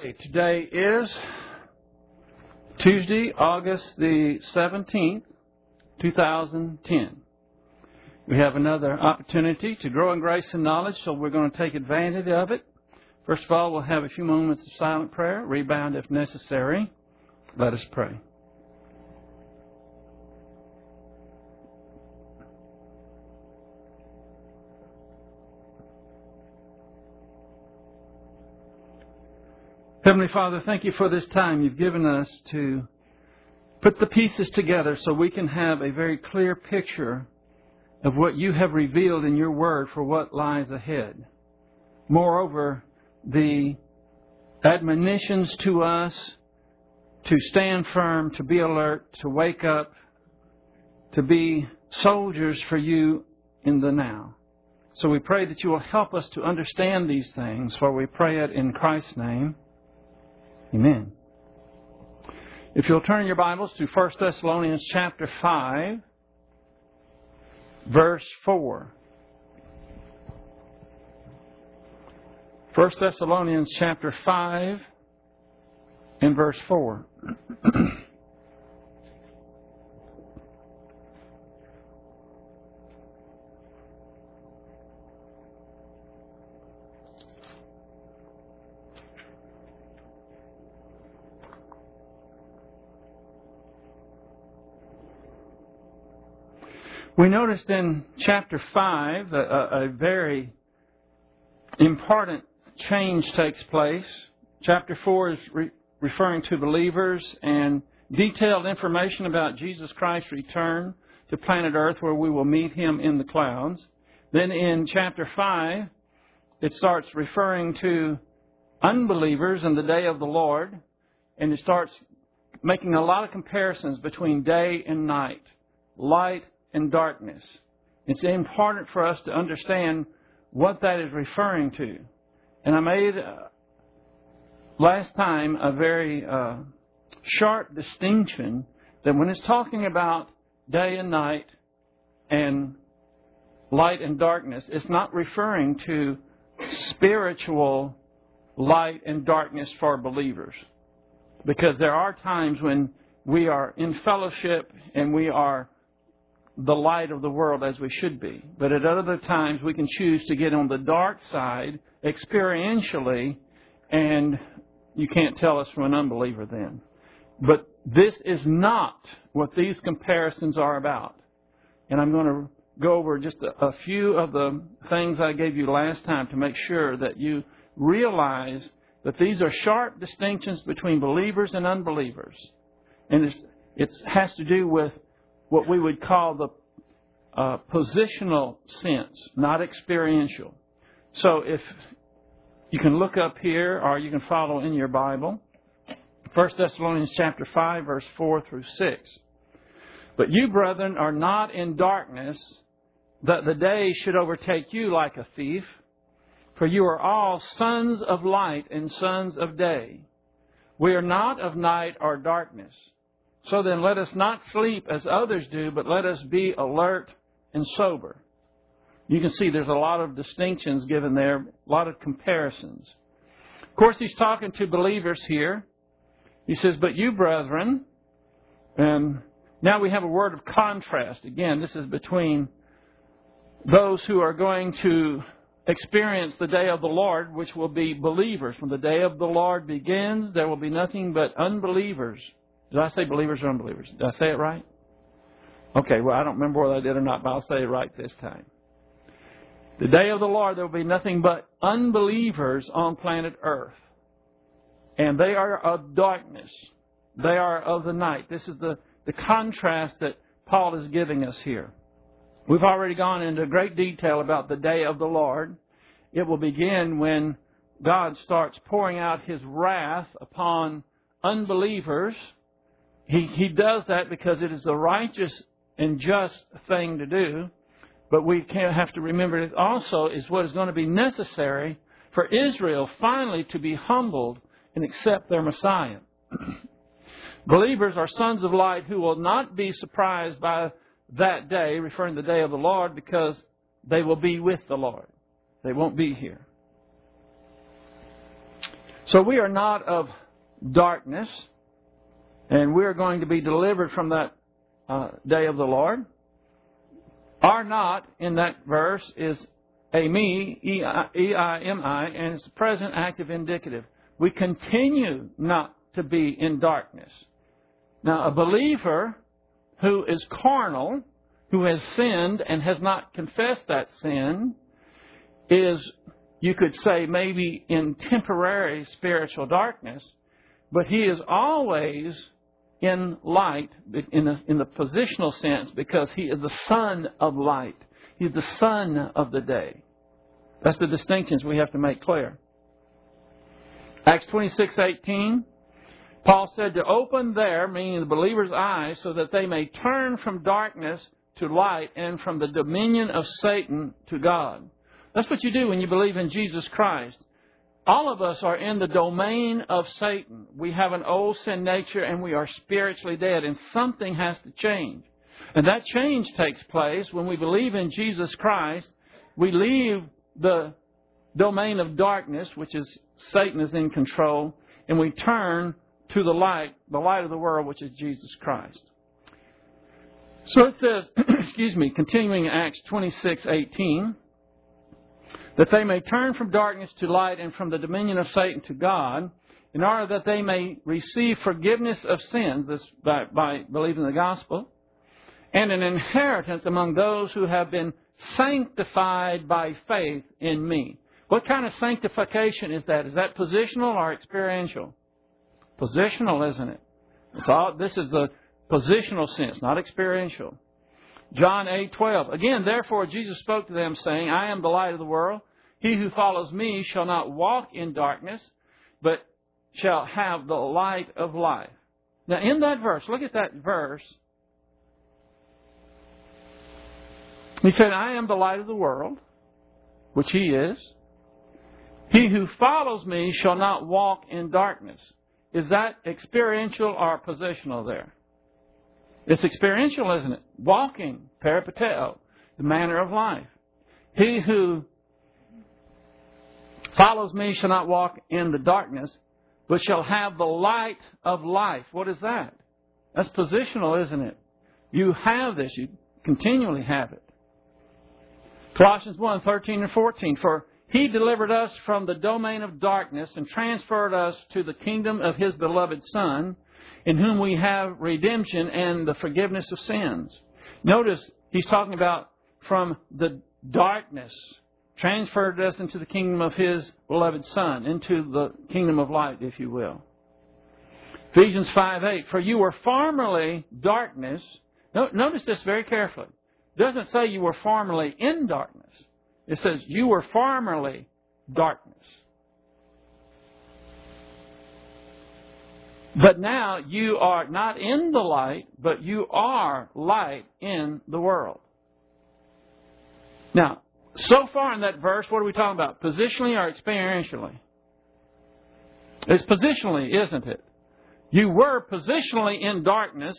Okay, today is Tuesday, August the 17th, 2010. We have another opportunity to grow in grace and knowledge, so we're going to take advantage of it. First of all, we'll have a few moments of silent prayer, rebound if necessary. Let us pray. Heavenly Father, thank you for this time you've given us to put the pieces together so we can have a very clear picture of what you have revealed in your word for what lies ahead. Moreover, the admonitions to us to stand firm, to be alert, to wake up, to be soldiers for you in the now. So we pray that you will help us to understand these things, for we pray it in Christ's name. Amen. If you'll turn your Bibles to 1 Thessalonians chapter 5, verse 4. 1 Thessalonians chapter 5 and verse 4. We noticed in chapter 5 a, a, very important change takes place. Chapter 4 is re- referring to believers and detailed information about Jesus Christ's return to planet Earth where we will meet him in the clouds. Then in chapter 5, it starts referring to unbelievers and the day of the Lord, and it starts making a lot of comparisons between day and night, light and darkness. It's important for us to understand what that is referring to. And I made uh, last time a very uh, sharp distinction that when it's talking about day and night and light and darkness, it's not referring to spiritual light and darkness for believers. Because there are times when we are in fellowship and we are the light of the world as we should be. But at other times, we can choose to get on the dark side experientially, and you can't tell us from an unbeliever then. But this is not what these comparisons are about. And I'm going to go over just a, a few of the things I gave you last time to make sure that you realize that these are sharp distinctions between believers and unbelievers. And it has to do with what we would call the uh, positional sense, not experiential. So if you can look up here or you can follow in your Bible, 1 Thessalonians chapter 5 verse 4 through 6. But you, brethren, are not in darkness that the day should overtake you like a thief, for you are all sons of light and sons of day. We are not of night or darkness. So then let us not sleep as others do, but let us be alert and sober. You can see there's a lot of distinctions given there, a lot of comparisons. Of course, he's talking to believers here. He says, But you, brethren, and now we have a word of contrast. Again, this is between those who are going to experience the day of the Lord, which will be believers. When the day of the Lord begins, there will be nothing but unbelievers did I say believers or unbelievers? Did I say it right? Okay, well, I don't remember whether I did or not, but I'll say it right this time. The day of the Lord, there will be nothing but unbelievers on planet Earth. And they are of darkness. They are of the night. This is the, the contrast that Paul is giving us here. We've already gone into great detail about the day of the Lord. It will begin when God starts pouring out his wrath upon unbelievers he, he does that because it is the righteous and just thing to do. But we have to remember it also is what is going to be necessary for Israel finally to be humbled and accept their Messiah. Believers are sons of light who will not be surprised by that day, referring to the day of the Lord, because they will be with the Lord. They won't be here. So we are not of darkness, and we are going to be delivered from that uh, day of the Lord. Are not in that verse is eimi, E-I-M-I, and it's present active indicative. We continue not to be in darkness. Now, a believer who is carnal, who has sinned and has not confessed that sin, is, you could say, maybe in temporary spiritual darkness, but he is always in light in the, in the positional sense because he is the son of light. He's the son of the day. That's the distinctions we have to make clear. Acts 26:18 Paul said to open their, meaning the believer's eyes, so that they may turn from darkness to light and from the dominion of Satan to God. That's what you do when you believe in Jesus Christ. All of us are in the domain of Satan. We have an old sin nature and we are spiritually dead, and something has to change. And that change takes place when we believe in Jesus Christ. We leave the domain of darkness, which is Satan is in control, and we turn to the light, the light of the world, which is Jesus Christ. So it says, excuse me, continuing in Acts 26:18, that they may turn from darkness to light and from the dominion of Satan to God, in order that they may receive forgiveness of sins this, by, by believing the gospel, and an inheritance among those who have been sanctified by faith in me. What kind of sanctification is that? Is that positional or experiential? Positional, isn't it? It's all, this is the positional sense, not experiential. John 8:12. Again, therefore Jesus spoke to them saying, I am the light of the world. He who follows me shall not walk in darkness, but shall have the light of life. Now in that verse, look at that verse. He said, I am the light of the world, which he is. He who follows me shall not walk in darkness. Is that experiential or positional there? It's experiential, isn't it? Walking, peripateo, the manner of life. He who follows me shall not walk in the darkness, but shall have the light of life. What is that? That's positional, isn't it? You have this. You continually have it. Colossians 1, 13 and 14. For he delivered us from the domain of darkness and transferred us to the kingdom of His beloved Son, in whom we have redemption and the forgiveness of sins. Notice he's talking about from the darkness, transferred us into the kingdom of His beloved Son, into the kingdom of light, if you will. Ephesians 5 8, for you were formerly darkness. Notice this very carefully. It doesn't say you were formerly in darkness. It says, You were formerly darkness. But now you are not in the light, but you are light in the world. Now, so far in that verse, what are we talking about? Positionally or experientially? It's positionally, isn't it? You were positionally in darkness.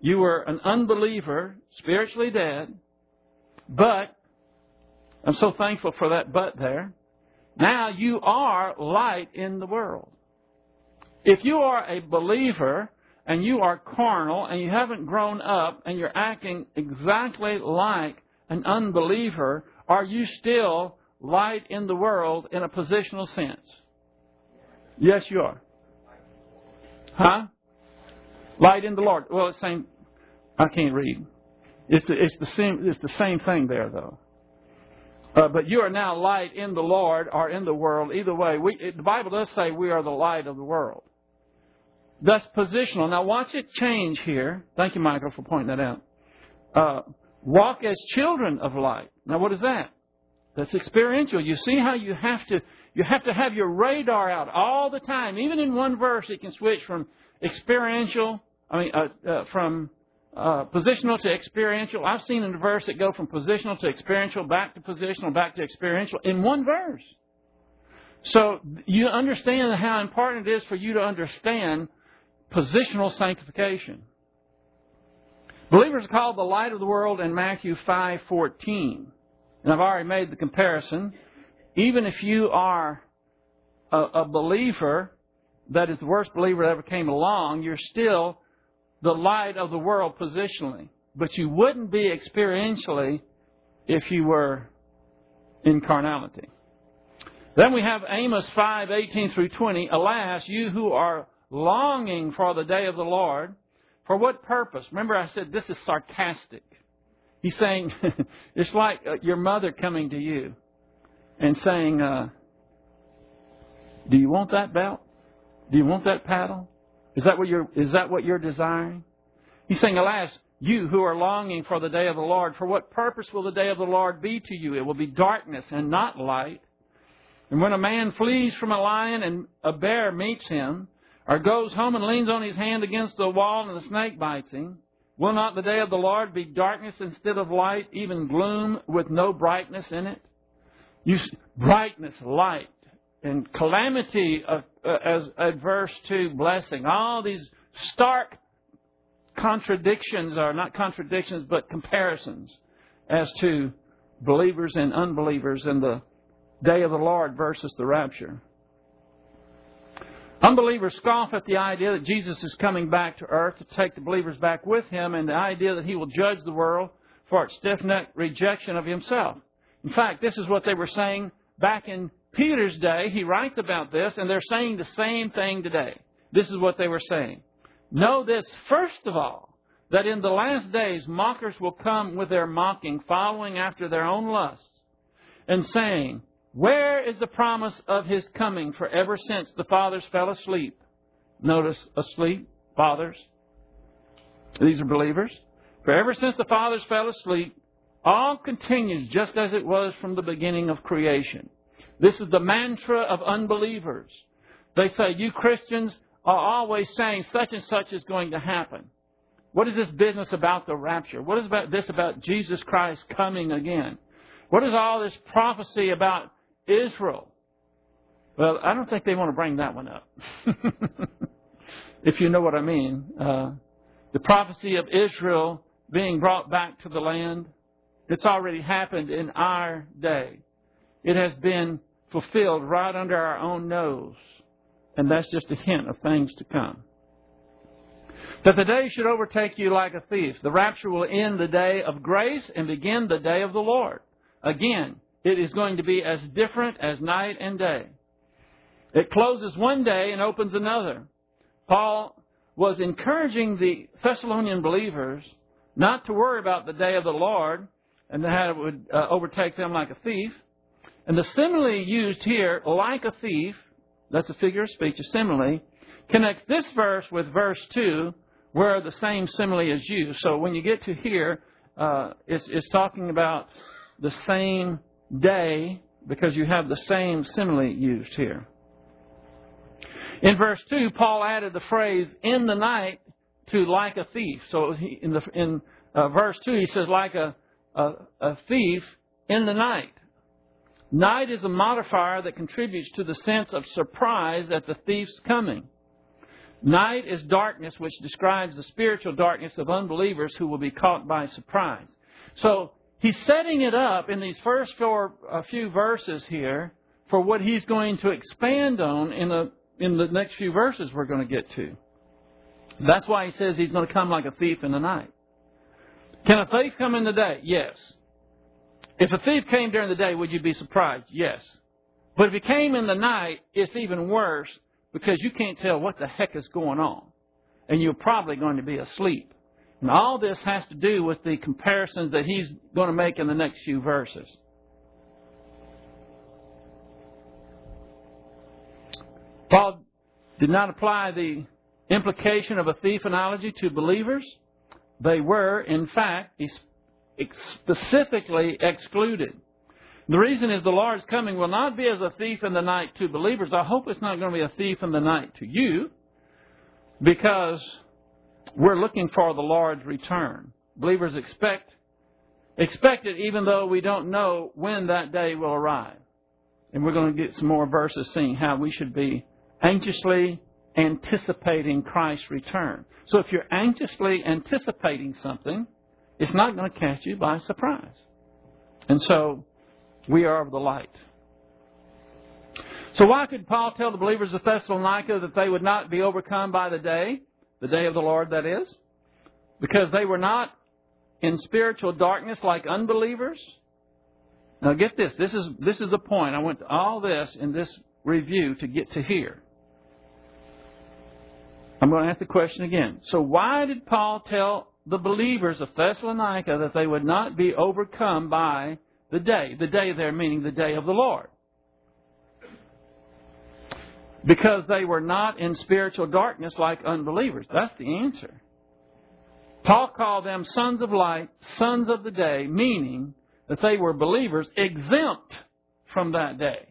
You were an unbeliever, spiritually dead. But I'm so thankful for that but there. Now you are light in the world. If you are a believer and you are carnal and you haven't grown up and you're acting exactly like an unbeliever, are you still light in the world in a positional sense? Yes, you are. Huh? Light in the Lord. Well, it's same. I can't read. It's the, it's the same. It's the same thing there, though. Uh, but you are now light in the Lord or in the world. Either way, we, it, the Bible does say we are the light of the world. That's positional. Now watch it change here. Thank you, Michael, for pointing that out. Uh, walk as children of light. Now what is that? That's experiential. You see how you have to you have to have your radar out all the time. Even in one verse, it can switch from experiential. I mean, uh, uh, from uh, positional to experiential. I've seen in a verse that go from positional to experiential, back to positional, back to experiential in one verse. So you understand how important it is for you to understand positional sanctification. Believers are called the light of the world in Matthew 5:14. And I've already made the comparison. Even if you are a, a believer that is the worst believer that ever came along, you're still the light of the world positionally. But you wouldn't be experientially if you were in carnality. Then we have Amos 5, 18 through 20. Alas, you who are longing for the day of the Lord, for what purpose? Remember I said this is sarcastic. He's saying, it's like uh, your mother coming to you and saying, uh, do you want that belt? Do you want that paddle? Is that what you're, is that what you're desiring? He's saying, alas, you who are longing for the day of the Lord, for what purpose will the day of the Lord be to you? It will be darkness and not light. And when a man flees from a lion and a bear meets him, or goes home and leans on his hand against the wall and the snake bites him, will not the day of the Lord be darkness instead of light, even gloom with no brightness in it? You, brightness, light, and calamity uh, as adverse to blessing. All these stark contradictions are not contradictions, but comparisons as to believers and unbelievers in the day of the Lord versus the rapture. Unbelievers scoff at the idea that Jesus is coming back to earth to take the believers back with him and the idea that he will judge the world for its stiff necked rejection of himself. In fact, this is what they were saying back in Peter's day. He writes about this, and they're saying the same thing today. This is what they were saying. Know this, first of all, that in the last days mockers will come with their mocking, following after their own lusts, and saying, Where is the promise of his coming? For ever since the fathers fell asleep. Notice, asleep, fathers. These are believers. For ever since the fathers fell asleep, all continues just as it was from the beginning of creation. This is the mantra of unbelievers. They say, You Christians are always saying such and such is going to happen. What is this business about the rapture? What is about this about Jesus Christ coming again? What is all this prophecy about Israel? Well, I don't think they want to bring that one up. if you know what I mean. Uh, the prophecy of Israel being brought back to the land, it's already happened in our day. It has been fulfilled right under our own nose. And that's just a hint of things to come. That the day should overtake you like a thief. The rapture will end the day of grace and begin the day of the Lord. Again, it is going to be as different as night and day. It closes one day and opens another. Paul was encouraging the Thessalonian believers not to worry about the day of the Lord and how it would uh, overtake them like a thief. And the simile used here, like a thief, that's a figure of speech, a simile, connects this verse with verse 2 where the same simile is used. So when you get to here, uh, it's, it's talking about the same day because you have the same simile used here. In verse 2, Paul added the phrase, in the night, to like a thief. So in, the, in uh, verse 2, he says, like a, a, a thief in the night. Night is a modifier that contributes to the sense of surprise at the thief's coming. Night is darkness, which describes the spiritual darkness of unbelievers who will be caught by surprise. So he's setting it up in these first four, a few verses here for what he's going to expand on in the, in the next few verses we're going to get to. That's why he says he's going to come like a thief in the night. Can a thief come in the day? Yes. If a thief came during the day, would you be surprised? Yes. But if he came in the night, it's even worse because you can't tell what the heck is going on. And you're probably going to be asleep. And all this has to do with the comparisons that he's going to make in the next few verses. Paul did not apply the implication of a thief analogy to believers. They were, in fact, specifically excluded. The reason is the Lord's coming will not be as a thief in the night to believers. I hope it's not going to be a thief in the night to you because we're looking for the Lord's return. Believers expect expect it even though we don't know when that day will arrive. And we're going to get some more verses seeing how we should be anxiously anticipating Christ's return. So if you're anxiously anticipating something, it's not going to catch you by surprise. And so we are of the light. So why could Paul tell the believers of Thessalonica that they would not be overcome by the day, the day of the Lord, that is? Because they were not in spiritual darkness like unbelievers? Now get this. This is, this is the point. I went to all this in this review to get to here. I'm going to ask the question again. So why did Paul tell the believers of Thessalonica that they would not be overcome by the day? The day there meaning the day of the Lord. Because they were not in spiritual darkness like unbelievers. That's the answer. Paul called them sons of light, sons of the day, meaning that they were believers exempt from that day.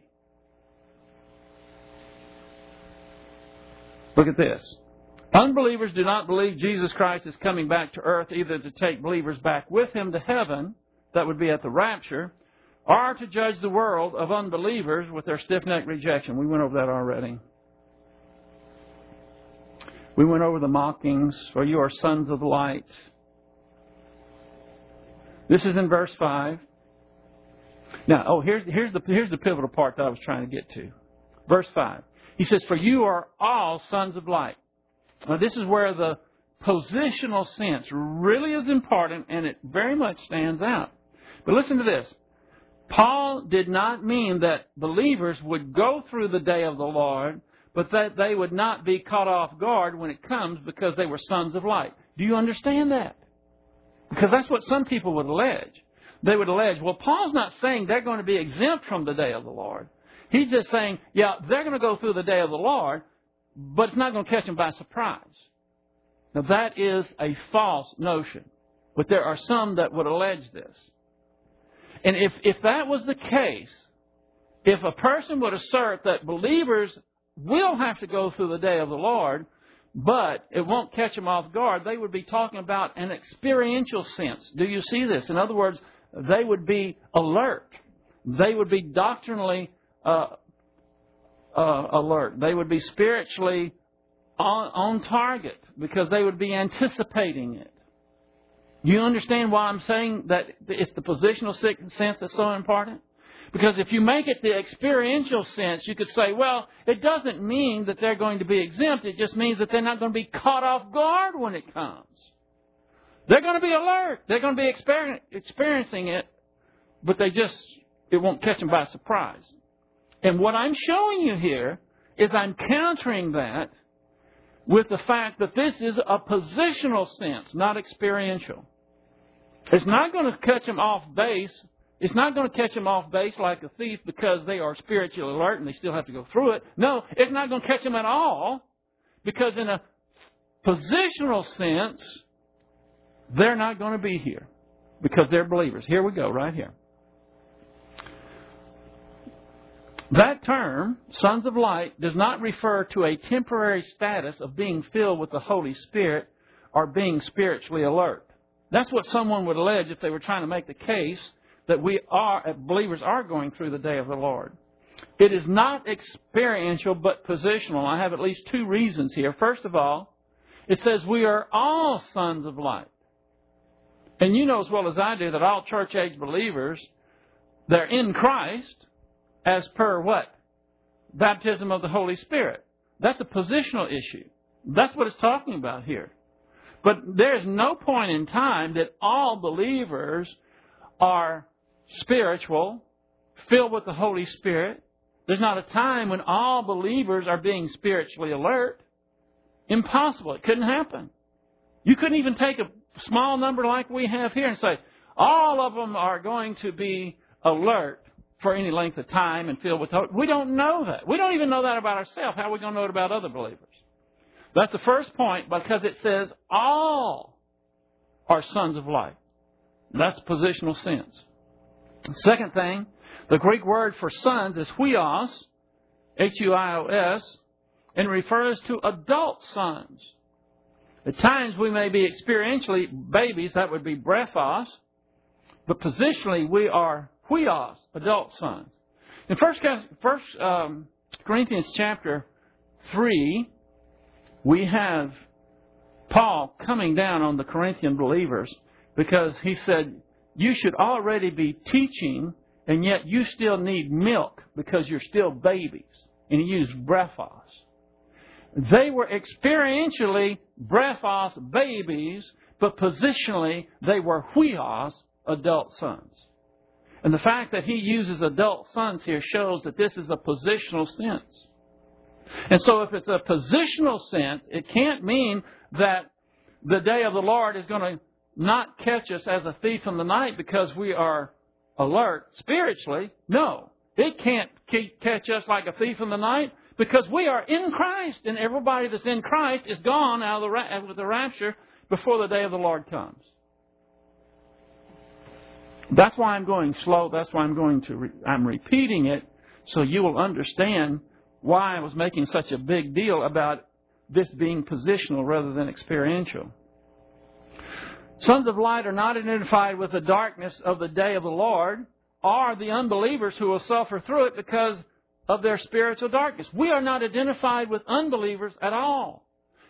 Look at this. Unbelievers do not believe Jesus Christ is coming back to earth either to take believers back with him to heaven, that would be at the rapture, or to judge the world of unbelievers with their stiff necked rejection. We went over that already. We went over the mockings, for you are sons of light. This is in verse 5. Now, oh, here's, here's, the, here's the pivotal part that I was trying to get to. Verse 5. He says, For you are all sons of light. Now, this is where the positional sense really is important and it very much stands out. But listen to this. Paul did not mean that believers would go through the day of the Lord but that they would not be caught off guard when it comes because they were sons of light. Do you understand that? Because that's what some people would allege. They would allege, well, Paul's not saying they're going to be exempt from the day of the Lord. He's just saying, yeah, they're going to go through the day of the Lord, but it's not going to catch them by surprise. Now, that is a false notion. But there are some that would allege this. And if, if that was the case, if a person would assert that believers will have to go through the day of the Lord, but it won't catch them off guard. They would be talking about an experiential sense. Do you see this? In other words, they would be alert. They would be doctrinally uh, uh, alert. They would be spiritually on, on target because they would be anticipating it. You understand why I'm saying that it's the positional sense that's so important? Because if you make it the experiential sense, you could say, well, it doesn't mean that they're going to be exempt. It just means that they're not going to be caught off guard when it comes. They're going to be alert. They're going to be experiencing it, but they just, it won't catch them by surprise. And what I'm showing you here is I'm countering that with the fact that this is a positional sense, not experiential. It's not going to catch them off base it's not going to catch them off base like a thief because they are spiritually alert and they still have to go through it. No, it's not going to catch them at all because, in a positional sense, they're not going to be here because they're believers. Here we go, right here. That term, sons of light, does not refer to a temporary status of being filled with the Holy Spirit or being spiritually alert. That's what someone would allege if they were trying to make the case that we are, believers are going through the day of the Lord. It is not experiential but positional. I have at least two reasons here. First of all, it says we are all sons of light. And you know as well as I do that all church age believers, they're in Christ as per what? Baptism of the Holy Spirit. That's a positional issue. That's what it's talking about here. But there's no point in time that all believers are spiritual, filled with the Holy Spirit. There's not a time when all believers are being spiritually alert. Impossible. It couldn't happen. You couldn't even take a small number like we have here and say, all of them are going to be alert for any length of time and filled with hope. We don't know that. We don't even know that about ourselves. How are we going to know it about other believers? That's the first point because it says all are sons of light. That's positional sense. Second thing, the Greek word for sons is huios, H-U-I-O-S, and refers to adult sons. At times we may be experientially babies, that would be brephos, but positionally we are huios, adult sons. In First, first um, Corinthians chapter 3, we have Paul coming down on the Corinthian believers because he said, you should already be teaching, and yet you still need milk because you're still babies. and he used brephos. They were experientially brephos babies, but positionally they were huios, adult sons. And the fact that he uses adult sons here shows that this is a positional sense. And so if it's a positional sense, it can't mean that the day of the Lord is going to not catch us as a thief in the night because we are alert spiritually. No. It can't catch us like a thief in the night because we are in Christ and everybody that's in Christ is gone out of the, with the rapture before the day of the Lord comes. That's why I'm going slow. That's why I'm going to, re- I'm repeating it so you will understand why I was making such a big deal about this being positional rather than experiential. Sons of light are not identified with the darkness of the day of the Lord are the unbelievers who will suffer through it because of their spiritual darkness. We are not identified with unbelievers at all,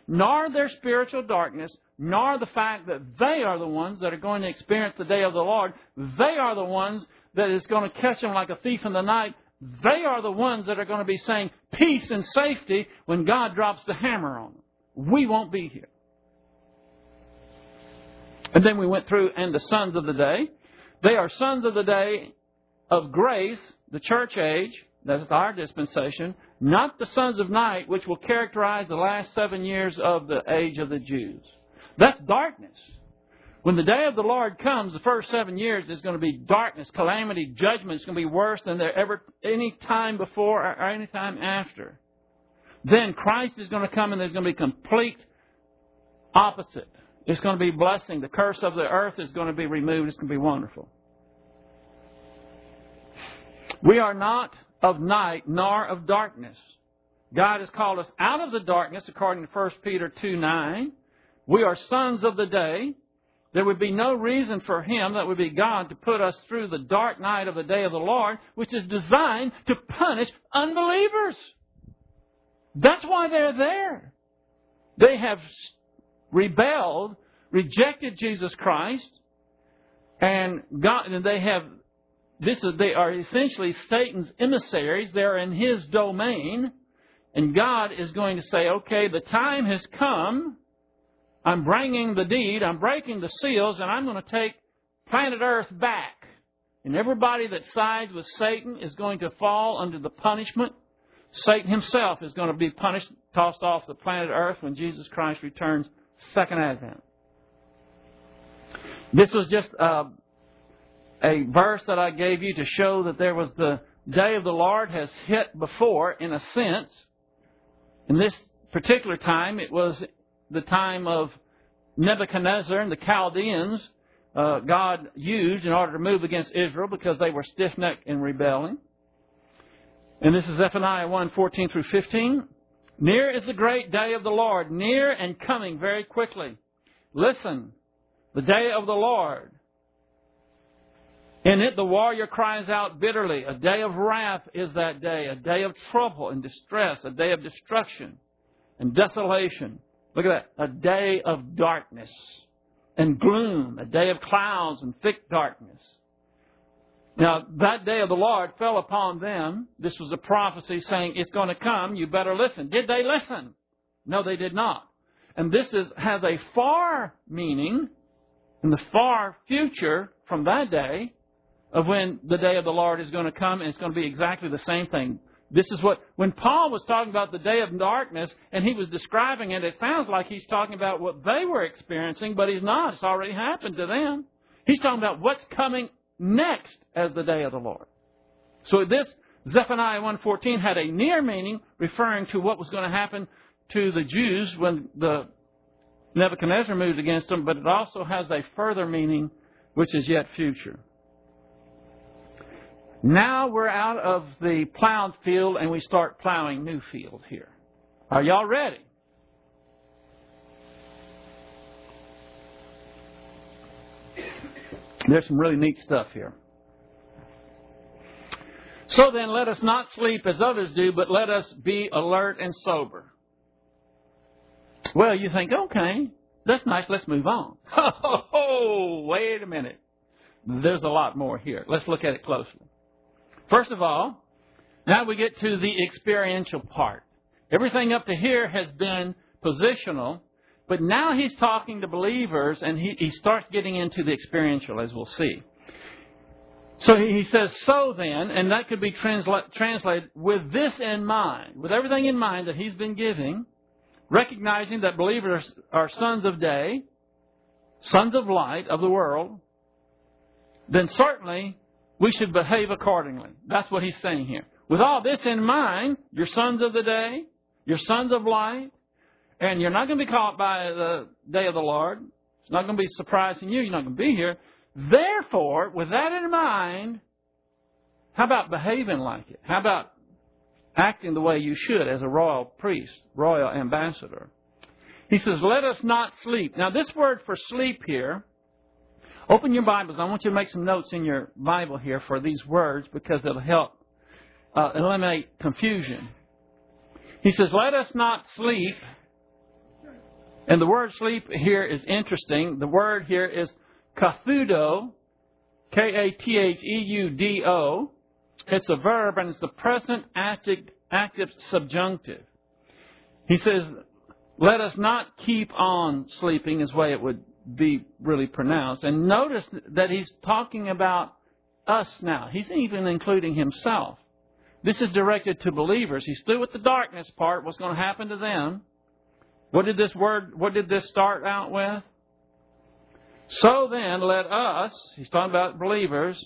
nor their spiritual darkness, nor the fact that they are the ones that are going to experience the day of the Lord. They are the ones that is going to catch them like a thief in the night. They are the ones that are going to be saying peace and safety when God drops the hammer on them. We won't be here. And then we went through, and the sons of the day. They are sons of the day of grace, the church age, that is our dispensation, not the sons of night, which will characterize the last seven years of the age of the Jews. That's darkness. When the day of the Lord comes, the first seven years is going to be darkness, calamity, judgment. It's going to be worse than there ever any time before or any time after. Then Christ is going to come and there's going to be complete opposite. It's going to be blessing. The curse of the earth is going to be removed. It's going to be wonderful. We are not of night nor of darkness. God has called us out of the darkness according to 1 Peter 2 9. We are sons of the day. There would be no reason for Him, that would be God, to put us through the dark night of the day of the Lord, which is designed to punish unbelievers. That's why they're there. They have rebelled, rejected Jesus Christ, and God, and they have this is they are essentially Satan's emissaries. They're in his domain, and God is going to say, "Okay, the time has come. I'm bringing the deed. I'm breaking the seals, and I'm going to take planet Earth back." And everybody that sides with Satan is going to fall under the punishment. Satan himself is going to be punished, tossed off the planet Earth when Jesus Christ returns second advent. This was just uh, a verse that I gave you to show that there was the day of the Lord has hit before, in a sense. In this particular time, it was the time of Nebuchadnezzar and the Chaldeans. Uh, God used in order to move against Israel because they were stiff necked in rebelling. And this is Zephaniah 1 14 through 15. Near is the great day of the Lord, near and coming very quickly. Listen, the day of the Lord. In it, the warrior cries out bitterly. A day of wrath is that day, a day of trouble and distress, a day of destruction and desolation. Look at that. A day of darkness and gloom, a day of clouds and thick darkness. Now, that day of the Lord fell upon them. This was a prophecy saying, it's going to come, you better listen. Did they listen? No, they did not. And this is, has a far meaning in the far future from that day of when the day of the Lord is going to come, and it's going to be exactly the same thing. This is what, when Paul was talking about the day of darkness and he was describing it, it sounds like he's talking about what they were experiencing, but he's not. It's already happened to them. He's talking about what's coming next as the day of the Lord. So this Zephaniah 1:14 had a near meaning referring to what was going to happen to the Jews when the Nebuchadnezzar moved against them, but it also has a further meaning which is yet future. Now we're out of the plowed field and we start plowing new field here. Are y'all ready? There's some really neat stuff here. So then, let us not sleep as others do, but let us be alert and sober. Well, you think, okay, that's nice, let's move on. Oh, wait a minute. There's a lot more here. Let's look at it closely. First of all, Now we get to the experiential part. Everything up to here has been positional, but now he's talking to believers and he, he starts getting into the experiential, as we'll see. So he says, so then, and that could be transla- translated with this in mind, with everything in mind that he's been giving, recognizing that believers are sons of day, sons of light of the world, then certainly we should behave accordingly. That's what he's saying here. With all this in mind, you're sons of the day, you're sons of light, and you're not going to be caught by the day of the Lord. It's not going to be surprising you. You're not going to be here. Therefore, with that in mind, how about behaving like it? How about acting the way you should as a royal priest, royal ambassador? He says, let us not sleep. Now, this word for sleep here, open your Bibles. I want you to make some notes in your Bible here for these words because it'll help uh, eliminate confusion. He says, let us not sleep. And the word sleep here is interesting. The word here is Katheudo, K A T H E U D O. It's a verb and it's the present active, active subjunctive. He says, let us not keep on sleeping, is the way it would be really pronounced. And notice that he's talking about us now. He's even including himself. This is directed to believers. He's through with the darkness part, what's going to happen to them. What did this word, what did this start out with? So then, let us, he's talking about believers,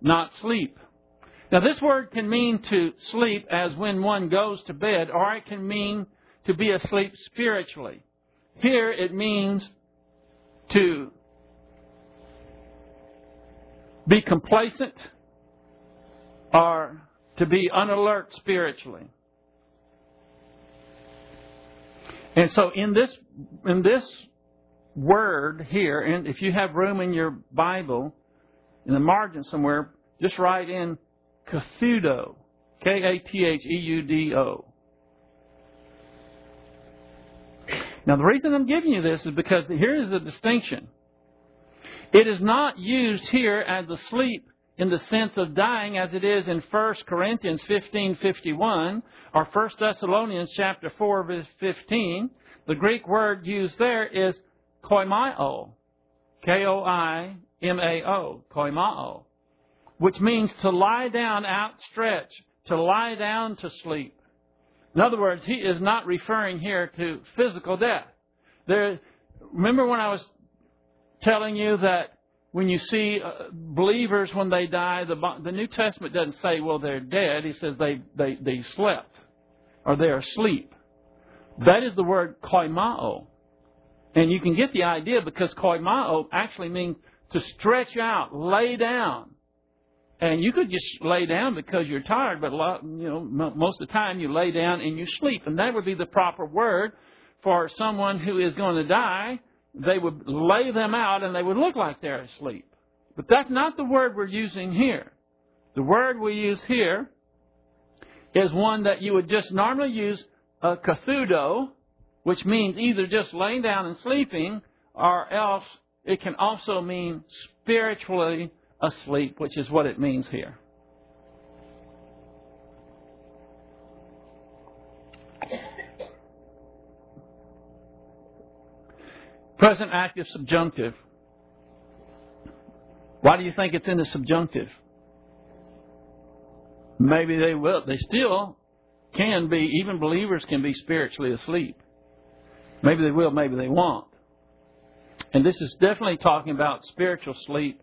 not sleep. Now, this word can mean to sleep as when one goes to bed, or it can mean to be asleep spiritually. Here, it means to be complacent or to be unalert spiritually. And so in this in this word here, and if you have room in your Bible, in the margin somewhere, just write in Katheudo. K A T H E U D O. Now, the reason I'm giving you this is because here is a distinction. It is not used here as asleep in the sense of dying as it is in 1 Corinthians 15:51 or 1 Thessalonians chapter 4 verse 15. The Greek word used there is koimao, K O I M A O, koimao, which means to lie down outstretched, to lie down to sleep. In other words, he is not referring here to physical death. There, remember when I was telling you that when you see uh, believers when they die, the, the New Testament doesn't say, well, they're dead. He says they, they, they slept or they're asleep. That is the word koimao. And you can get the idea because koimao actually means to stretch out, lay down. And you could just lay down because you're tired, but lot, you know most of the time you lay down and you sleep, and that would be the proper word for someone who is going to die. They would lay them out, and they would look like they're asleep. But that's not the word we're using here. The word we use here is one that you would just normally use a katheudo, which means either just laying down and sleeping, or else it can also mean spiritually asleep, which is what it means here. Present active subjunctive. Why do you think it's in the subjunctive? Maybe they will. They still can be, even believers can be spiritually asleep. Maybe they will, maybe they won't. And this is definitely talking about spiritual sleep,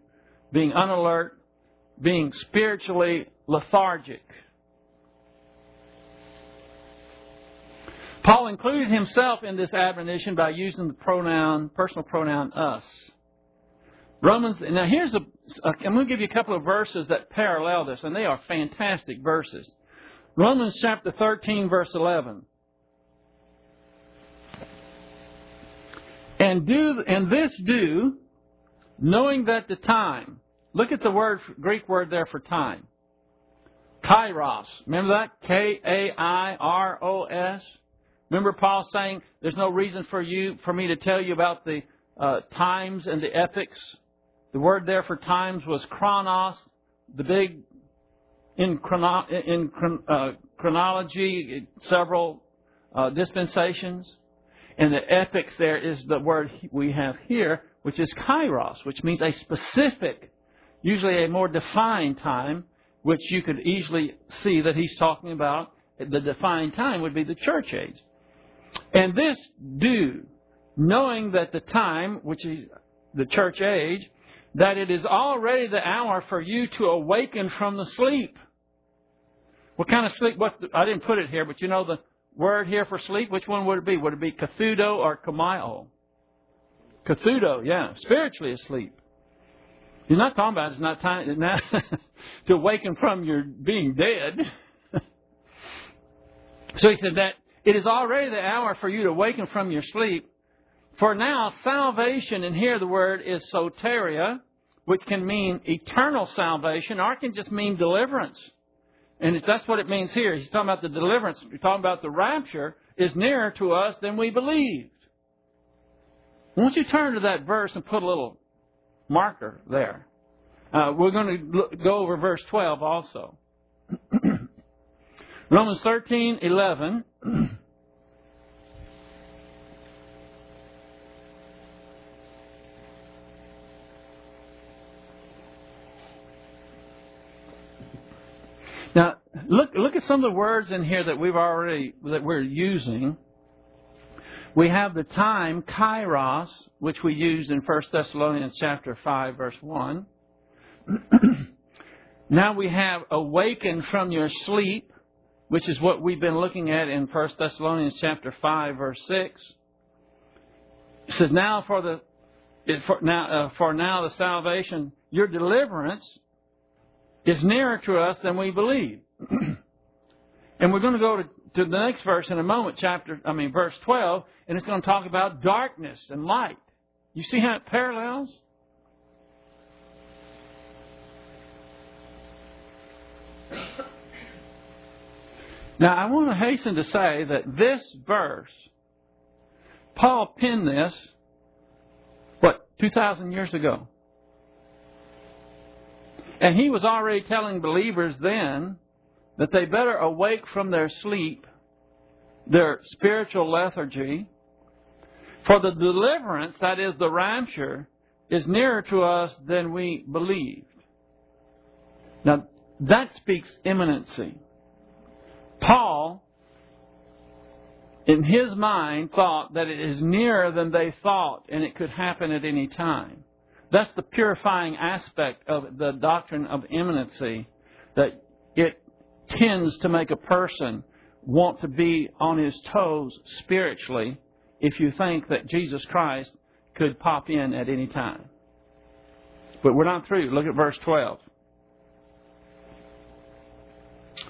being unalert, being spiritually lethargic. Paul included himself in this admonition by using the pronoun, personal pronoun us. Romans, now here's a, I'm going to give you a couple of verses that parallel this, and they are fantastic verses. Romans chapter 13, verse 11. And do and this do, knowing that the time. Look at the word Greek word there for time. Kairos. Remember that? K A I R O S. Remember Paul saying, "There's no reason for you for me to tell you about the uh, times and the epochs." The word there for times was chronos, the big in, chrono- in uh, chronology, several uh, dispensations. And the epochs there is the word we have here, which is kairos, which means a specific, usually a more defined time, which you could easily see that he's talking about. The defined time would be the church age. And this due, knowing that the time, which is the church age, that it is already the hour for you to awaken from the sleep. What kind of sleep? What I didn't put it here, but you know the word here for sleep. Which one would it be? Would it be katheudo or koimao? Katheudo, yeah, spiritually asleep. He's not talking about it's not time not to awaken from your being dead. so he said that it is already the hour for you to awaken from your sleep. For now, salvation, and here the word is soteria, which can mean eternal salvation, or it can just mean deliverance. And that's what it means here. He's talking about the deliverance. He's talking about the rapture is nearer to us than we believed. Won't you turn to that verse and put a little marker there? Uh, we're going to go over verse 12 also. Romans 13, 11. Now, look, look at some of the words in here that we've already, that we're using. We have the time, kairos, which we use in 1 Thessalonians chapter 5, verse 1. now we have awakened from your sleep, which is what we've been looking at in 1 Thessalonians chapter 5, verse 6. It says, now for the, for now, uh, for now the salvation, your deliverance is nearer to us than we believe. and we're going to go to, to the next verse in a moment, chapter, I mean, verse 12, and it's going to talk about darkness and light. You see how it parallels? Now, I want to hasten to say that this verse, Paul penned this, what, 2,000 years ago. And he was already telling believers then that they better awake from their sleep, their spiritual lethargy, for the deliverance, that is the rapture, is nearer to us than we believed. Now, that speaks imminency. Paul, in his mind, thought that it is nearer than they thought and it could happen at any time. That's the purifying aspect of the doctrine of imminency, that it tends to make a person want to be on his toes spiritually if you think that Jesus Christ could pop in at any time. But we're not through. Look at verse 12.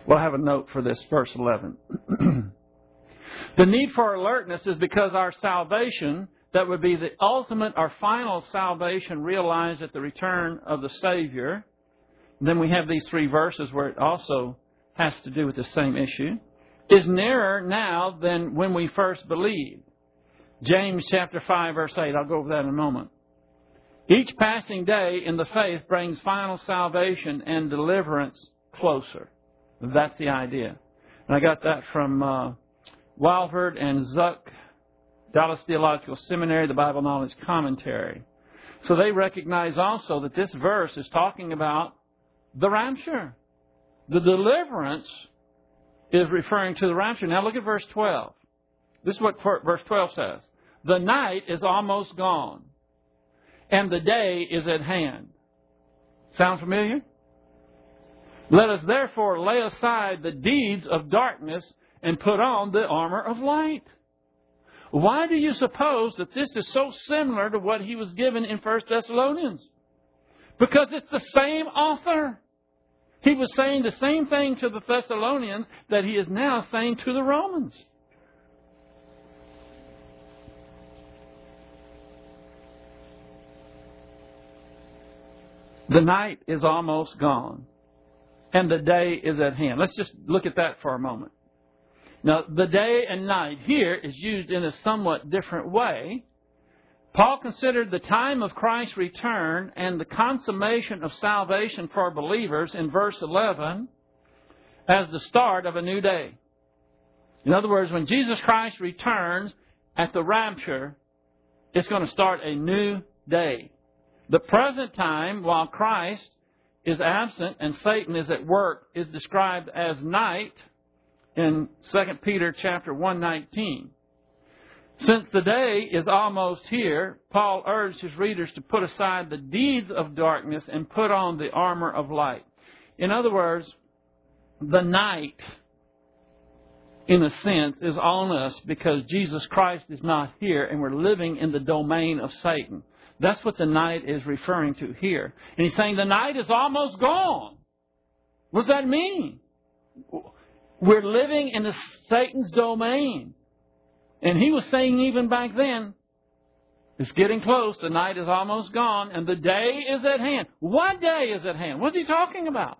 We'll have a note for this, verse 11. the need for alertness is because our salvation that would be the ultimate or final salvation realized at the return of the Savior. then we have these three verses where it also has to do with the same issue. Is nearer now than when we first believed. James chapter 5 verse 8. I'll go over that in a moment. Each passing day in the faith brings final salvation and deliverance closer. That's the idea. And I got that from uh, and Zuck Dallas Theological Seminary, the Bible Knowledge Commentary. So they recognize also that this verse is talking about the rapture. The deliverance is referring to the rapture. Now look at verse 12. This is what verse 12 says. The night is almost gone, and the day is at hand. Sound familiar? Let us therefore lay aside the deeds of darkness and put on the armor of light. Why do you suppose that this is so similar to what he was given in 1 Thessalonians? Because it's the same author. He was saying the same thing to the Thessalonians that he is now saying to the Romans. The night is almost gone, and the day is at hand. Let's just look at that for a moment. Now, the day and night here is used in a somewhat different way. Paul considered the time of Christ's return and the consummation of salvation for believers in verse 11 as the start of a new day. In other words, when Jesus Christ returns at the rapture, it's going to start a new day. The present time, while Christ is absent and Satan is at work, is described as night in 2 Peter chapter 119. Since the day is almost here, Paul urged his readers to put aside the deeds of darkness and put on the armor of light. In other words, the night, in a sense, is on us because Jesus Christ is not here and we're living in the domain of Satan. That's what the night is referring to here. And he's saying the night is almost gone. What does that mean? We're living in the Satan's domain. And he was saying even back then, it's getting close, the night is almost gone, and the day is at hand. What day is at hand? What's he talking about?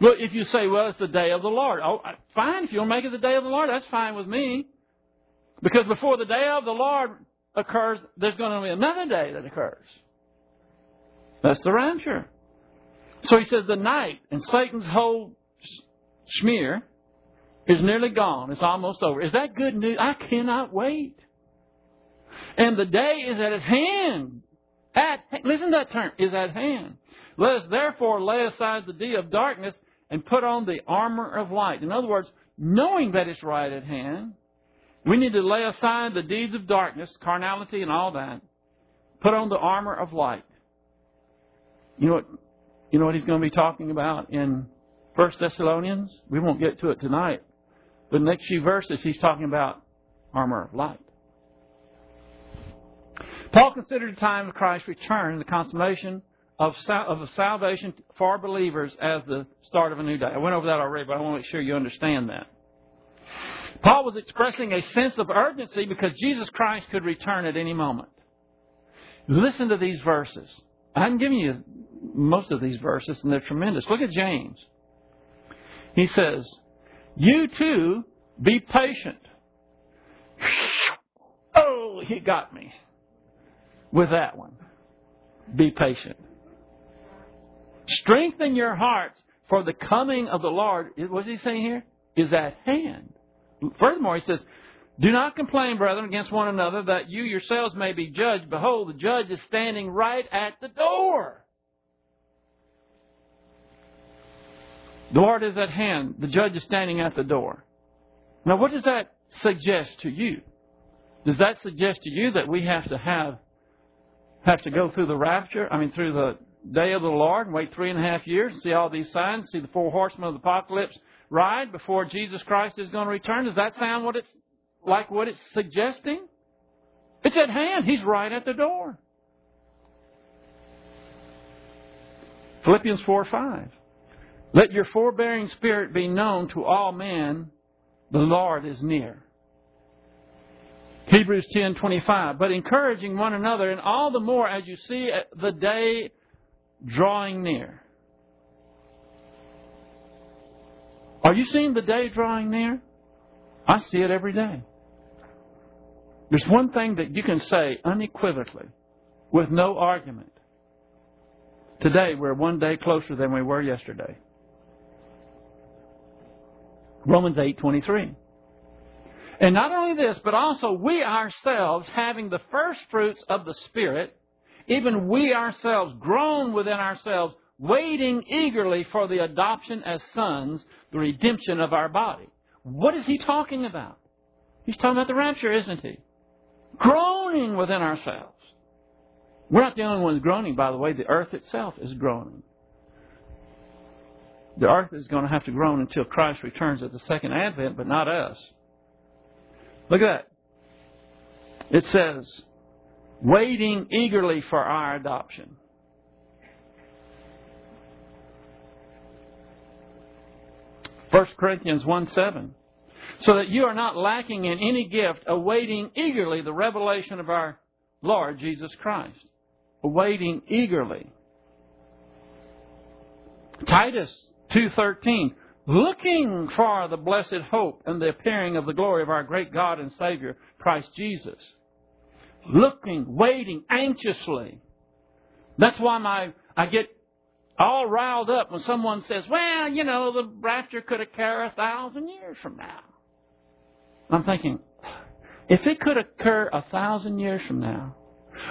Well, if you say, well, it's the day of the Lord. Oh, fine. If you want to make it the day of the Lord, that's fine with me. Because before the day of the Lord occurs, there's going to be another day that occurs. That's the rapture. So he says the night and Satan's whole smear is nearly gone. It's almost over. Is that good news? I cannot wait. And the day is at hand. At, listen to that term, is at hand. Let us therefore lay aside the deed of darkness and put on the armor of light. In other words, knowing that it's right at hand, we need to lay aside the deeds of darkness, carnality, and all that. Put on the armor of light. You know what? You know what he's going to be talking about in First Thessalonians? We won't get to it tonight. The next few verses, he's talking about armor of light. Paul considered the time of Christ's return, the consummation of, of salvation for believers as the start of a new day. I went over that already, but I want to make sure you understand that. Paul was expressing a sense of urgency because Jesus Christ could return at any moment. Listen to these verses. I'm giving you most of these verses, and they're tremendous. Look at James. He says, You too be patient. Oh, he got me with that one. Be patient. Strengthen your hearts, for the coming of the Lord, what's he saying here? Is at hand. Furthermore, he says, Do not complain, brethren, against one another, that you yourselves may be judged. Behold, the judge is standing right at the door. The Lord is at hand. The judge is standing at the door. Now, what does that suggest to you? Does that suggest to you that we have to have have to go through the rapture? I mean, through the day of the Lord and wait three and a half years and see all these signs, see the four horsemen of the apocalypse ride before Jesus Christ is going to return? Does that sound what it's like what it's suggesting? It's at hand. He's right at the door. Philippians 4 5. Let your forbearing spirit be known to all men. The Lord is near. Hebrews 10:25 but encouraging one another and all the more as you see the day drawing near. Are you seeing the day drawing near? I see it every day. There's one thing that you can say unequivocally with no argument. Today we're one day closer than we were yesterday. Romans 8:23. And not only this, but also we ourselves having the first fruits of the spirit, even we ourselves groan within ourselves waiting eagerly for the adoption as sons, the redemption of our body. What is he talking about? He's talking about the rapture, isn't he? Groaning within ourselves. We're not the only ones groaning, by the way. The earth itself is groaning. The earth is going to have to groan until Christ returns at the second advent, but not us. Look at that. It says, waiting eagerly for our adoption. 1 Corinthians 1 7. So that you are not lacking in any gift, awaiting eagerly the revelation of our Lord Jesus Christ. Awaiting eagerly. Titus 2.13 Looking for the blessed hope and the appearing of the glory of our great God and Savior, Christ Jesus. Looking, waiting, anxiously. That's why my I get all riled up when someone says, well, you know, the rapture could occur a thousand years from now. I'm thinking, if it could occur a thousand years from now,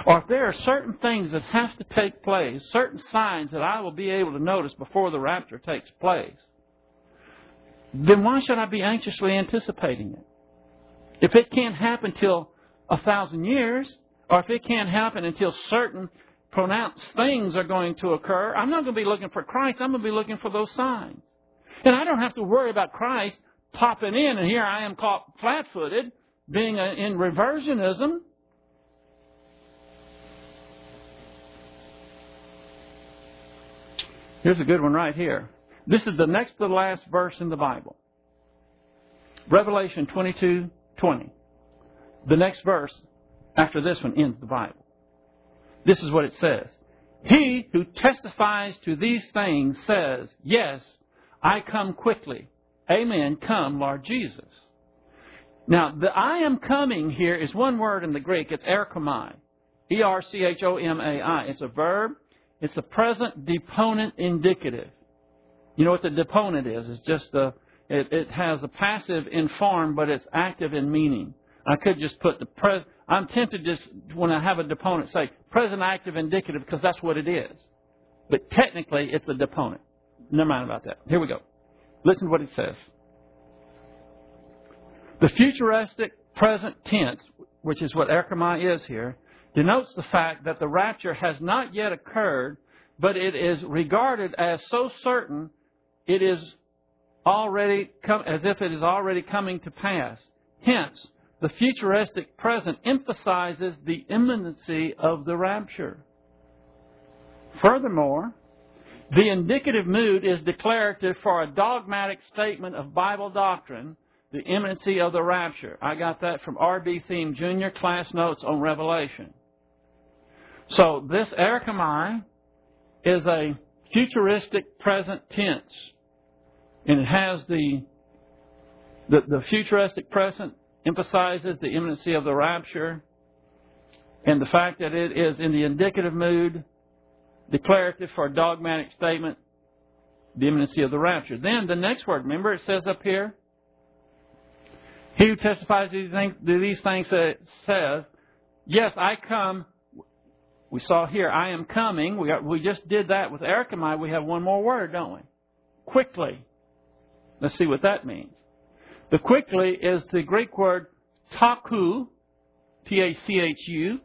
or if there are certain things that have to take place, certain signs that I will be able to notice before the rapture takes place, then why should I be anxiously anticipating it? If it can't happen till a thousand years, or if it can't happen until certain pronounced things are going to occur, I'm not going to be looking for Christ. I'm going to be looking for those signs. And I don't have to worry about Christ popping in, and here I am caught flat footed, being in reversionism. Here's a good one right here. This is the next to the last verse in the Bible. Revelation 22 20. The next verse after this one ends the Bible. This is what it says. He who testifies to these things says, Yes, I come quickly. Amen. Come, Lord Jesus. Now, the I am coming here is one word in the Greek. It's erchomai. E R C H O M A I. It's a verb. It's a present deponent indicative. You know what the deponent is? It's just a, it, it has a passive in form, but it's active in meaning. I could just put the present, I'm tempted just, when I have a deponent, say present active indicative because that's what it is. But technically, it's a deponent. Never mind about that. Here we go. Listen to what it says. The futuristic present tense, which is what erchomai is here, denotes the fact that the rapture has not yet occurred, but it is regarded as so certain it is already come, as if it is already coming to pass. Hence, the futuristic present emphasizes the imminency of the rapture. Furthermore, the indicative mood is declarative for a dogmatic statement of Bible doctrine, the imminency of the rapture. I got that from R.B. Thieme Jr. class notes on Revelation. So this erchomai is a futuristic present tense. And it has the, the, the futuristic present emphasizes the imminency of the rapture and the fact that it is in the indicative mood, declarative for a dogmatic statement, the imminency of the rapture. Then the next word, remember it says up here, he who testifies these these things says, Yes, I come. We saw here, I am coming. We, got, we just did that with erchomai. We have one more word, don't we? Quickly. Let's see what that means. The quickly is the Greek word tachu, T A C H U,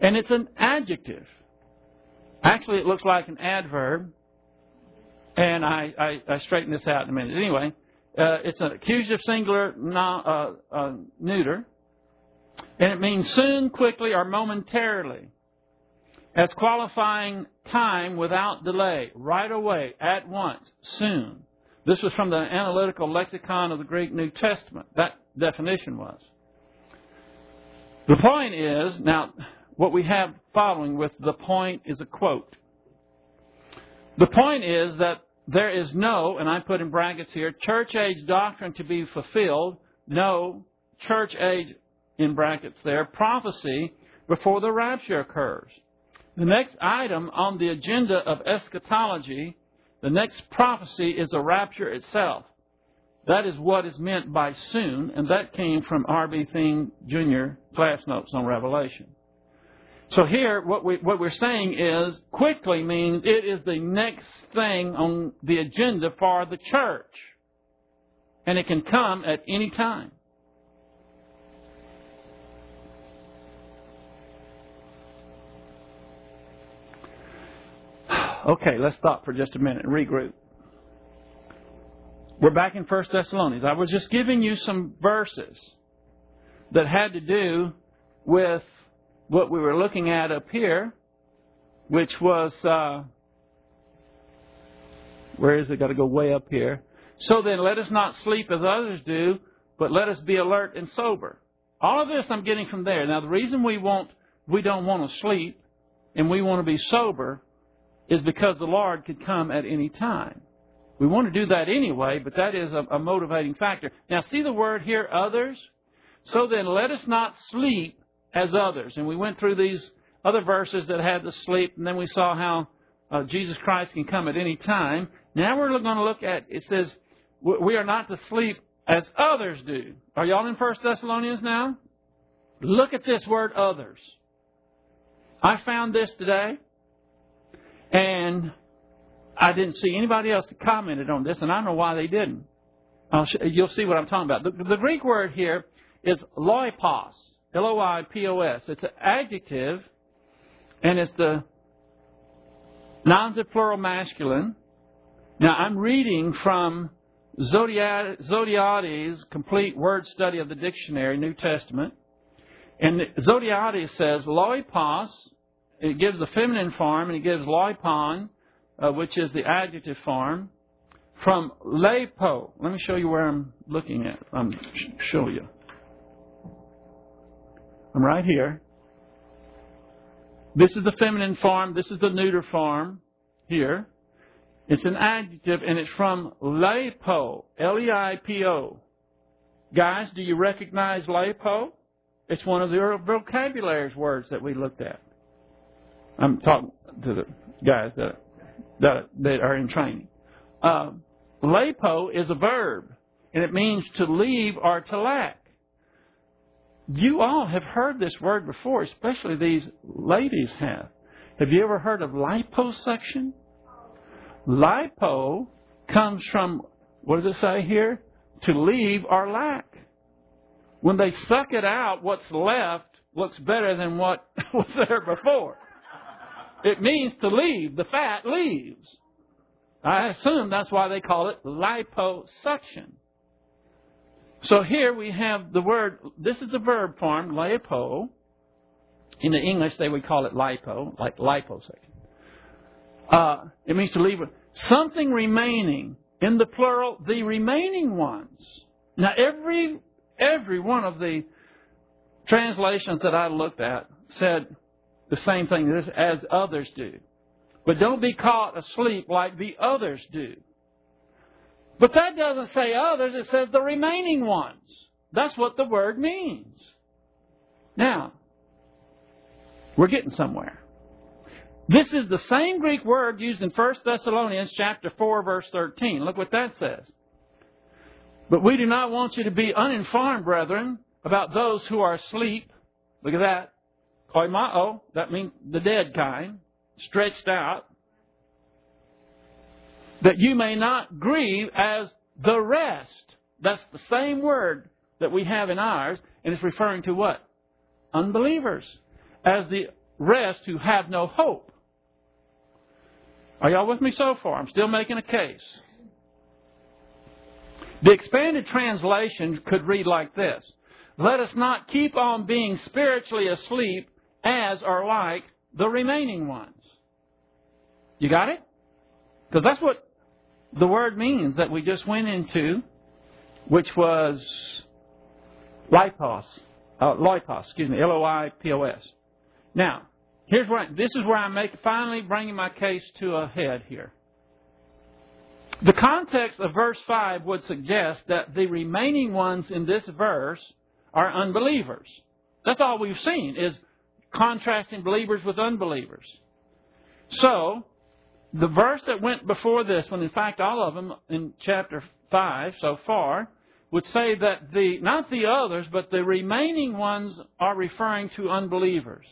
and it's an adjective. Actually, it looks like an adverb, and I, I, I straighten this out in a minute. Anyway, uh, it's an accusative singular non, uh, uh, neuter, and it means soon, quickly, or momentarily. As qualifying time without delay, right away, at once, soon. This was from the analytical lexicon of the Greek New Testament. That definition was. The point is, now, what we have following with the point is a quote. The point is that there is no, and I put in brackets here, church age doctrine to be fulfilled, no church age, in brackets there, prophecy before the rapture occurs. The next item on the agenda of eschatology the next prophecy is a rapture itself. That is what is meant by soon, and that came from R.B. Thieme Jr. class notes on Revelation. So here, what, we, what we're saying is, quickly means it is the next thing on the agenda for the church. And it can come at any time. Okay, let's stop for just a minute and regroup. We're back in 1 Thessalonians. I was just giving you some verses that had to do with what we were looking at up here, which was, uh, where is it? Got to go way up here. So then let us not sleep as others do, but let us be alert and sober. All of this I'm getting from there. Now the reason we want, we don't want to sleep and we want to be sober is because the Lord could come at any time. We want to do that anyway, but that is a, a motivating factor. Now, see the word here, others? So then, let us not sleep as others. And we went through these other verses that had the sleep, and then we saw how uh, Jesus Christ can come at any time. Now we're going to look at, it says, we are not to sleep as others do. Are y'all in First Thessalonians now? Look at this word others. I found this today, and I didn't see anybody else that commented on this, and I don't know why they didn't. you'll see what I'm talking about. The, the Greek word here is loipos, L-O-I-P-O-S. It's an adjective, and it's the nouns plural masculine. Now, I'm reading from Zodhiates' complete word study of the dictionary, New Testament. And Zodhiates says loipos, it gives the feminine form, and it gives loipon, uh, which is the adjective form, from leipo. Let me show you where I'm looking at. I'm show you. I'm right here. This is the feminine form. This is the neuter form here. It's an adjective, and it's from leipo, L-E-I-P-O. Guys, do you recognize leipo? It's one of the vocabulary words that we looked at. I'm talking to the guys that that, that are in training. Uh, leipo is a verb, and it means to leave or to lack. You all have heard this word before, especially these ladies have. Have you ever heard of liposuction? Lipo comes from, what does it say here? To leave or lack. When they suck it out, what's left looks better than what was there before. It means to leave. The fat leaves. I assume that's why they call it liposuction. So here we have the word, this is the verb form, lipo. In the English, they would call it lipo, like liposuction. Uh, it means to leave something remaining. In the plural, the remaining ones. Now, every every one of the translations that I looked at said the same thing as others do. But don't be caught asleep like the others do. But that doesn't say others, it says the remaining ones. That's what the word means. Now, we're getting somewhere. This is the same Greek word used in 1 Thessalonians chapter 4 verse 13. Look what that says. But we do not want you to be uninformed, brethren, about those who are asleep. Look at that. Koimao, that means the dead kind, stretched out. That you may not grieve as the rest. That's the same word that we have in ours, and it's referring to what? Unbelievers. As the rest who have no hope. Are y'all with me so far? I'm still making a case. The expanded translation could read like this Let us not keep on being spiritually asleep as are like the remaining ones. You got it? Because that's what the word means that we just went into, which was lipos, uh, excuse me, L-O-I-P-O-S. Now, here's where this is where I'm making, finally bringing my case to a head here. The context of verse 5 would suggest that the remaining ones in this verse are unbelievers. That's all we've seen is contrasting believers with unbelievers. So, the verse that went before this one, in fact, all of them in chapter 5 so far, would say that the, not the others, but the remaining ones are referring to unbelievers.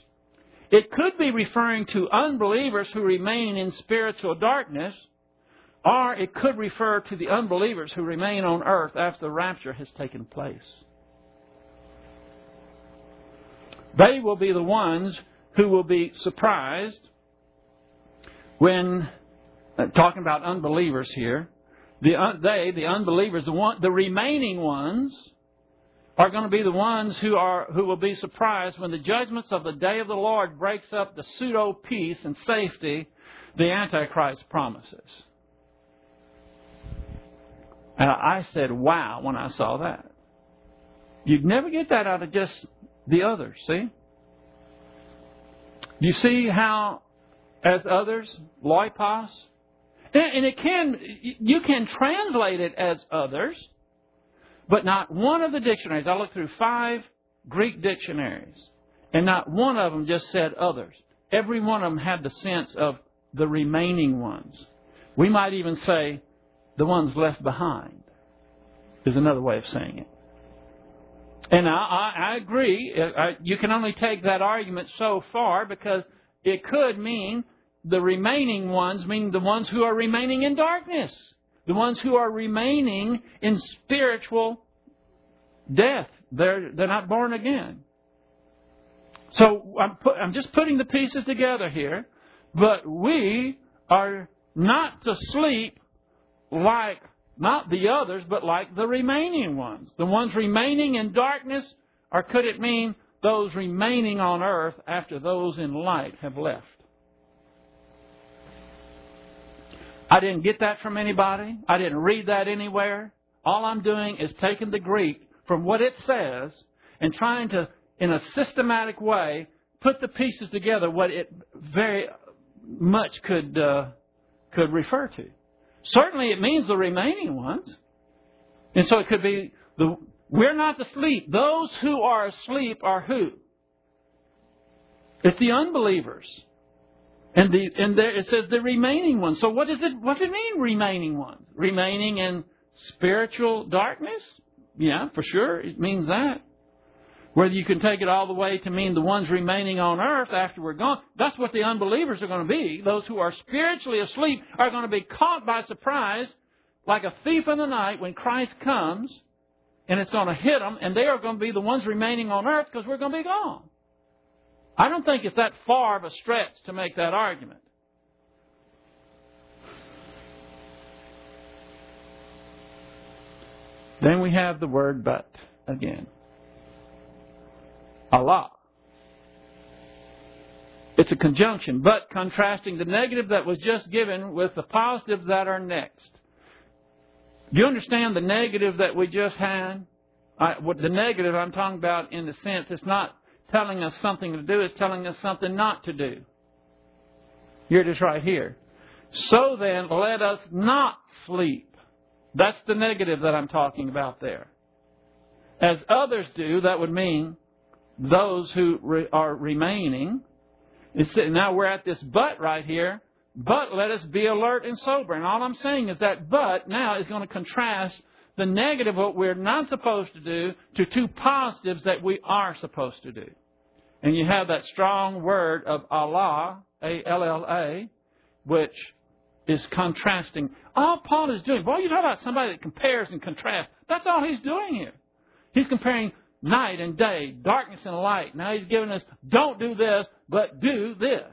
It could be referring to unbelievers who remain in spiritual darkness, or it could refer to the unbelievers who remain on earth after the rapture has taken place. They will be the ones who will be surprised when, uh, talking about unbelievers here, the, uh, they, the unbelievers, the, one, the remaining ones, are going to be the ones who are who will be surprised when the judgments of the day of the Lord breaks up the pseudo peace and safety the Antichrist promises. And I said, wow, when I saw that. You'd never get that out of just the others, see? You see how, as others, loipos? And it can, you can translate it as others, but not one of the dictionaries. I looked through five Greek dictionaries, and not one of them just said others. Every one of them had the sense of the remaining ones. We might even say the ones left behind is another way of saying it. And I, I, I agree. Uh, I, you can only take that argument so far because it could mean the remaining ones, meaning the ones who are remaining in darkness, the ones who are remaining in spiritual death. They're, they're not born again. So I'm, put, I'm just putting the pieces together here, but we are not to sleep like not the others, but like the remaining ones. The ones remaining in darkness, or could it mean those remaining on earth after those in light have left? I didn't get that from anybody. I didn't read that anywhere. All I'm doing is taking the Greek from what it says and trying to, in a systematic way, put the pieces together what it very much could uh, could refer to. Certainly, it means the remaining ones, and so it could be the we're not asleep. Those who are asleep are who? It's the unbelievers. And the and there it says the remaining ones. So what does it what does it mean remaining ones? Remaining in spiritual darkness? Yeah, for sure. It means that. Whether you can take it all the way to mean the ones remaining on earth after we're gone, that's what the unbelievers are going to be. Those who are spiritually asleep are going to be caught by surprise like a thief in the night when Christ comes and it's going to hit them and they are going to be the ones remaining on earth because we're going to be gone. I don't think it's that far of a stretch to make that argument. Then we have the word but again. Allah. It's a conjunction, but contrasting the negative that was just given with the positives that are next. Do you understand the negative that we just had? I, what the negative I'm talking about in the sense it's not telling us something to do, it's telling us something not to do. You're just right here. So then, let us not sleep. That's the negative that I'm talking about there. As others do, that would mean those who re- are remaining. now we're at this but right here. But let us be alert and sober. And all I'm saying is that but now is going to contrast the negative, what we're not supposed to do, to two positives that we are supposed to do. And you have that strong word of alla, A-L-L-A, which is contrasting. All Paul is doing, boy, you talk about somebody that compares and contrasts. That's all he's doing here. He's comparing night and day, darkness and light. Now he's giving us, don't do this, but do this.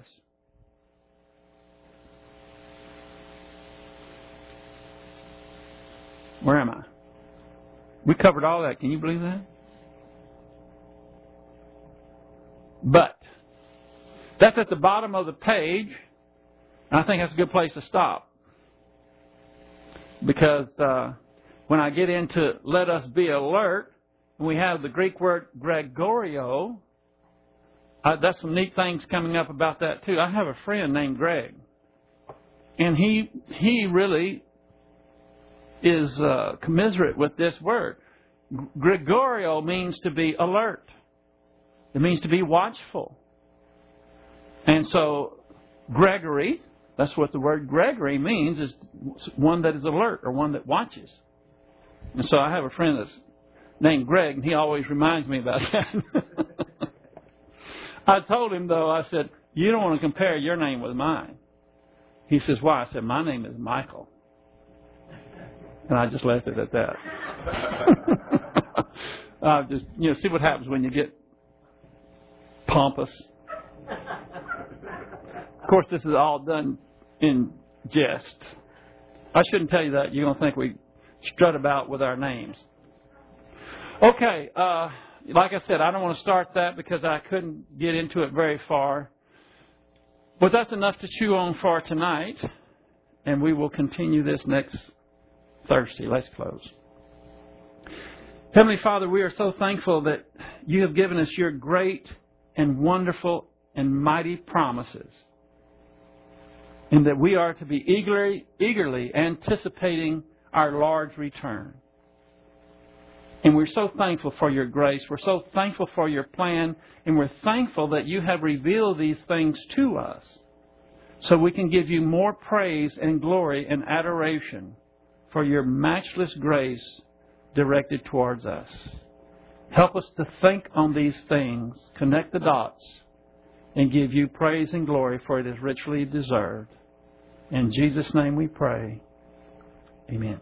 Where am I? We covered all that. Can you believe that? But that's at the bottom of the page. And I think that's a good place to stop. Because uh, when I get into let us be alert, we have the Greek word Gregoreo. Uh, that's some neat things coming up about that too. I have a friend named Greg, and he he really is uh, commiserate with this word. Gregoreo means to be alert. It means to be watchful. And so Gregory, that's what the word Gregory means, is one that is alert or one that watches. And so I have a friend that's named Greg, and he always reminds me about that. I told him, though, I said, You don't want to compare your name with mine. He says, Why? I said, My name is Michael. And I just left it at that. uh, just, you know, see what happens when you get pompous. Of course, this is all done in jest. I shouldn't tell you that. You're going to think we strut about with our names. Okay, uh, like I said, I don't want to start that because I couldn't get into it very far. But that's enough to chew on for tonight, and we will continue this next Thursday. Let's close. Heavenly Father, we are so thankful that you have given us your great and wonderful and mighty promises, and that we are to be eagerly, eagerly anticipating our large return. And we're so thankful for your grace. We're so thankful for your plan. And we're thankful that you have revealed these things to us so we can give you more praise and glory and adoration for your matchless grace directed towards us. Help us to think on these things, connect the dots, and give you praise and glory, for it is richly deserved. In Jesus' name we pray. Amen.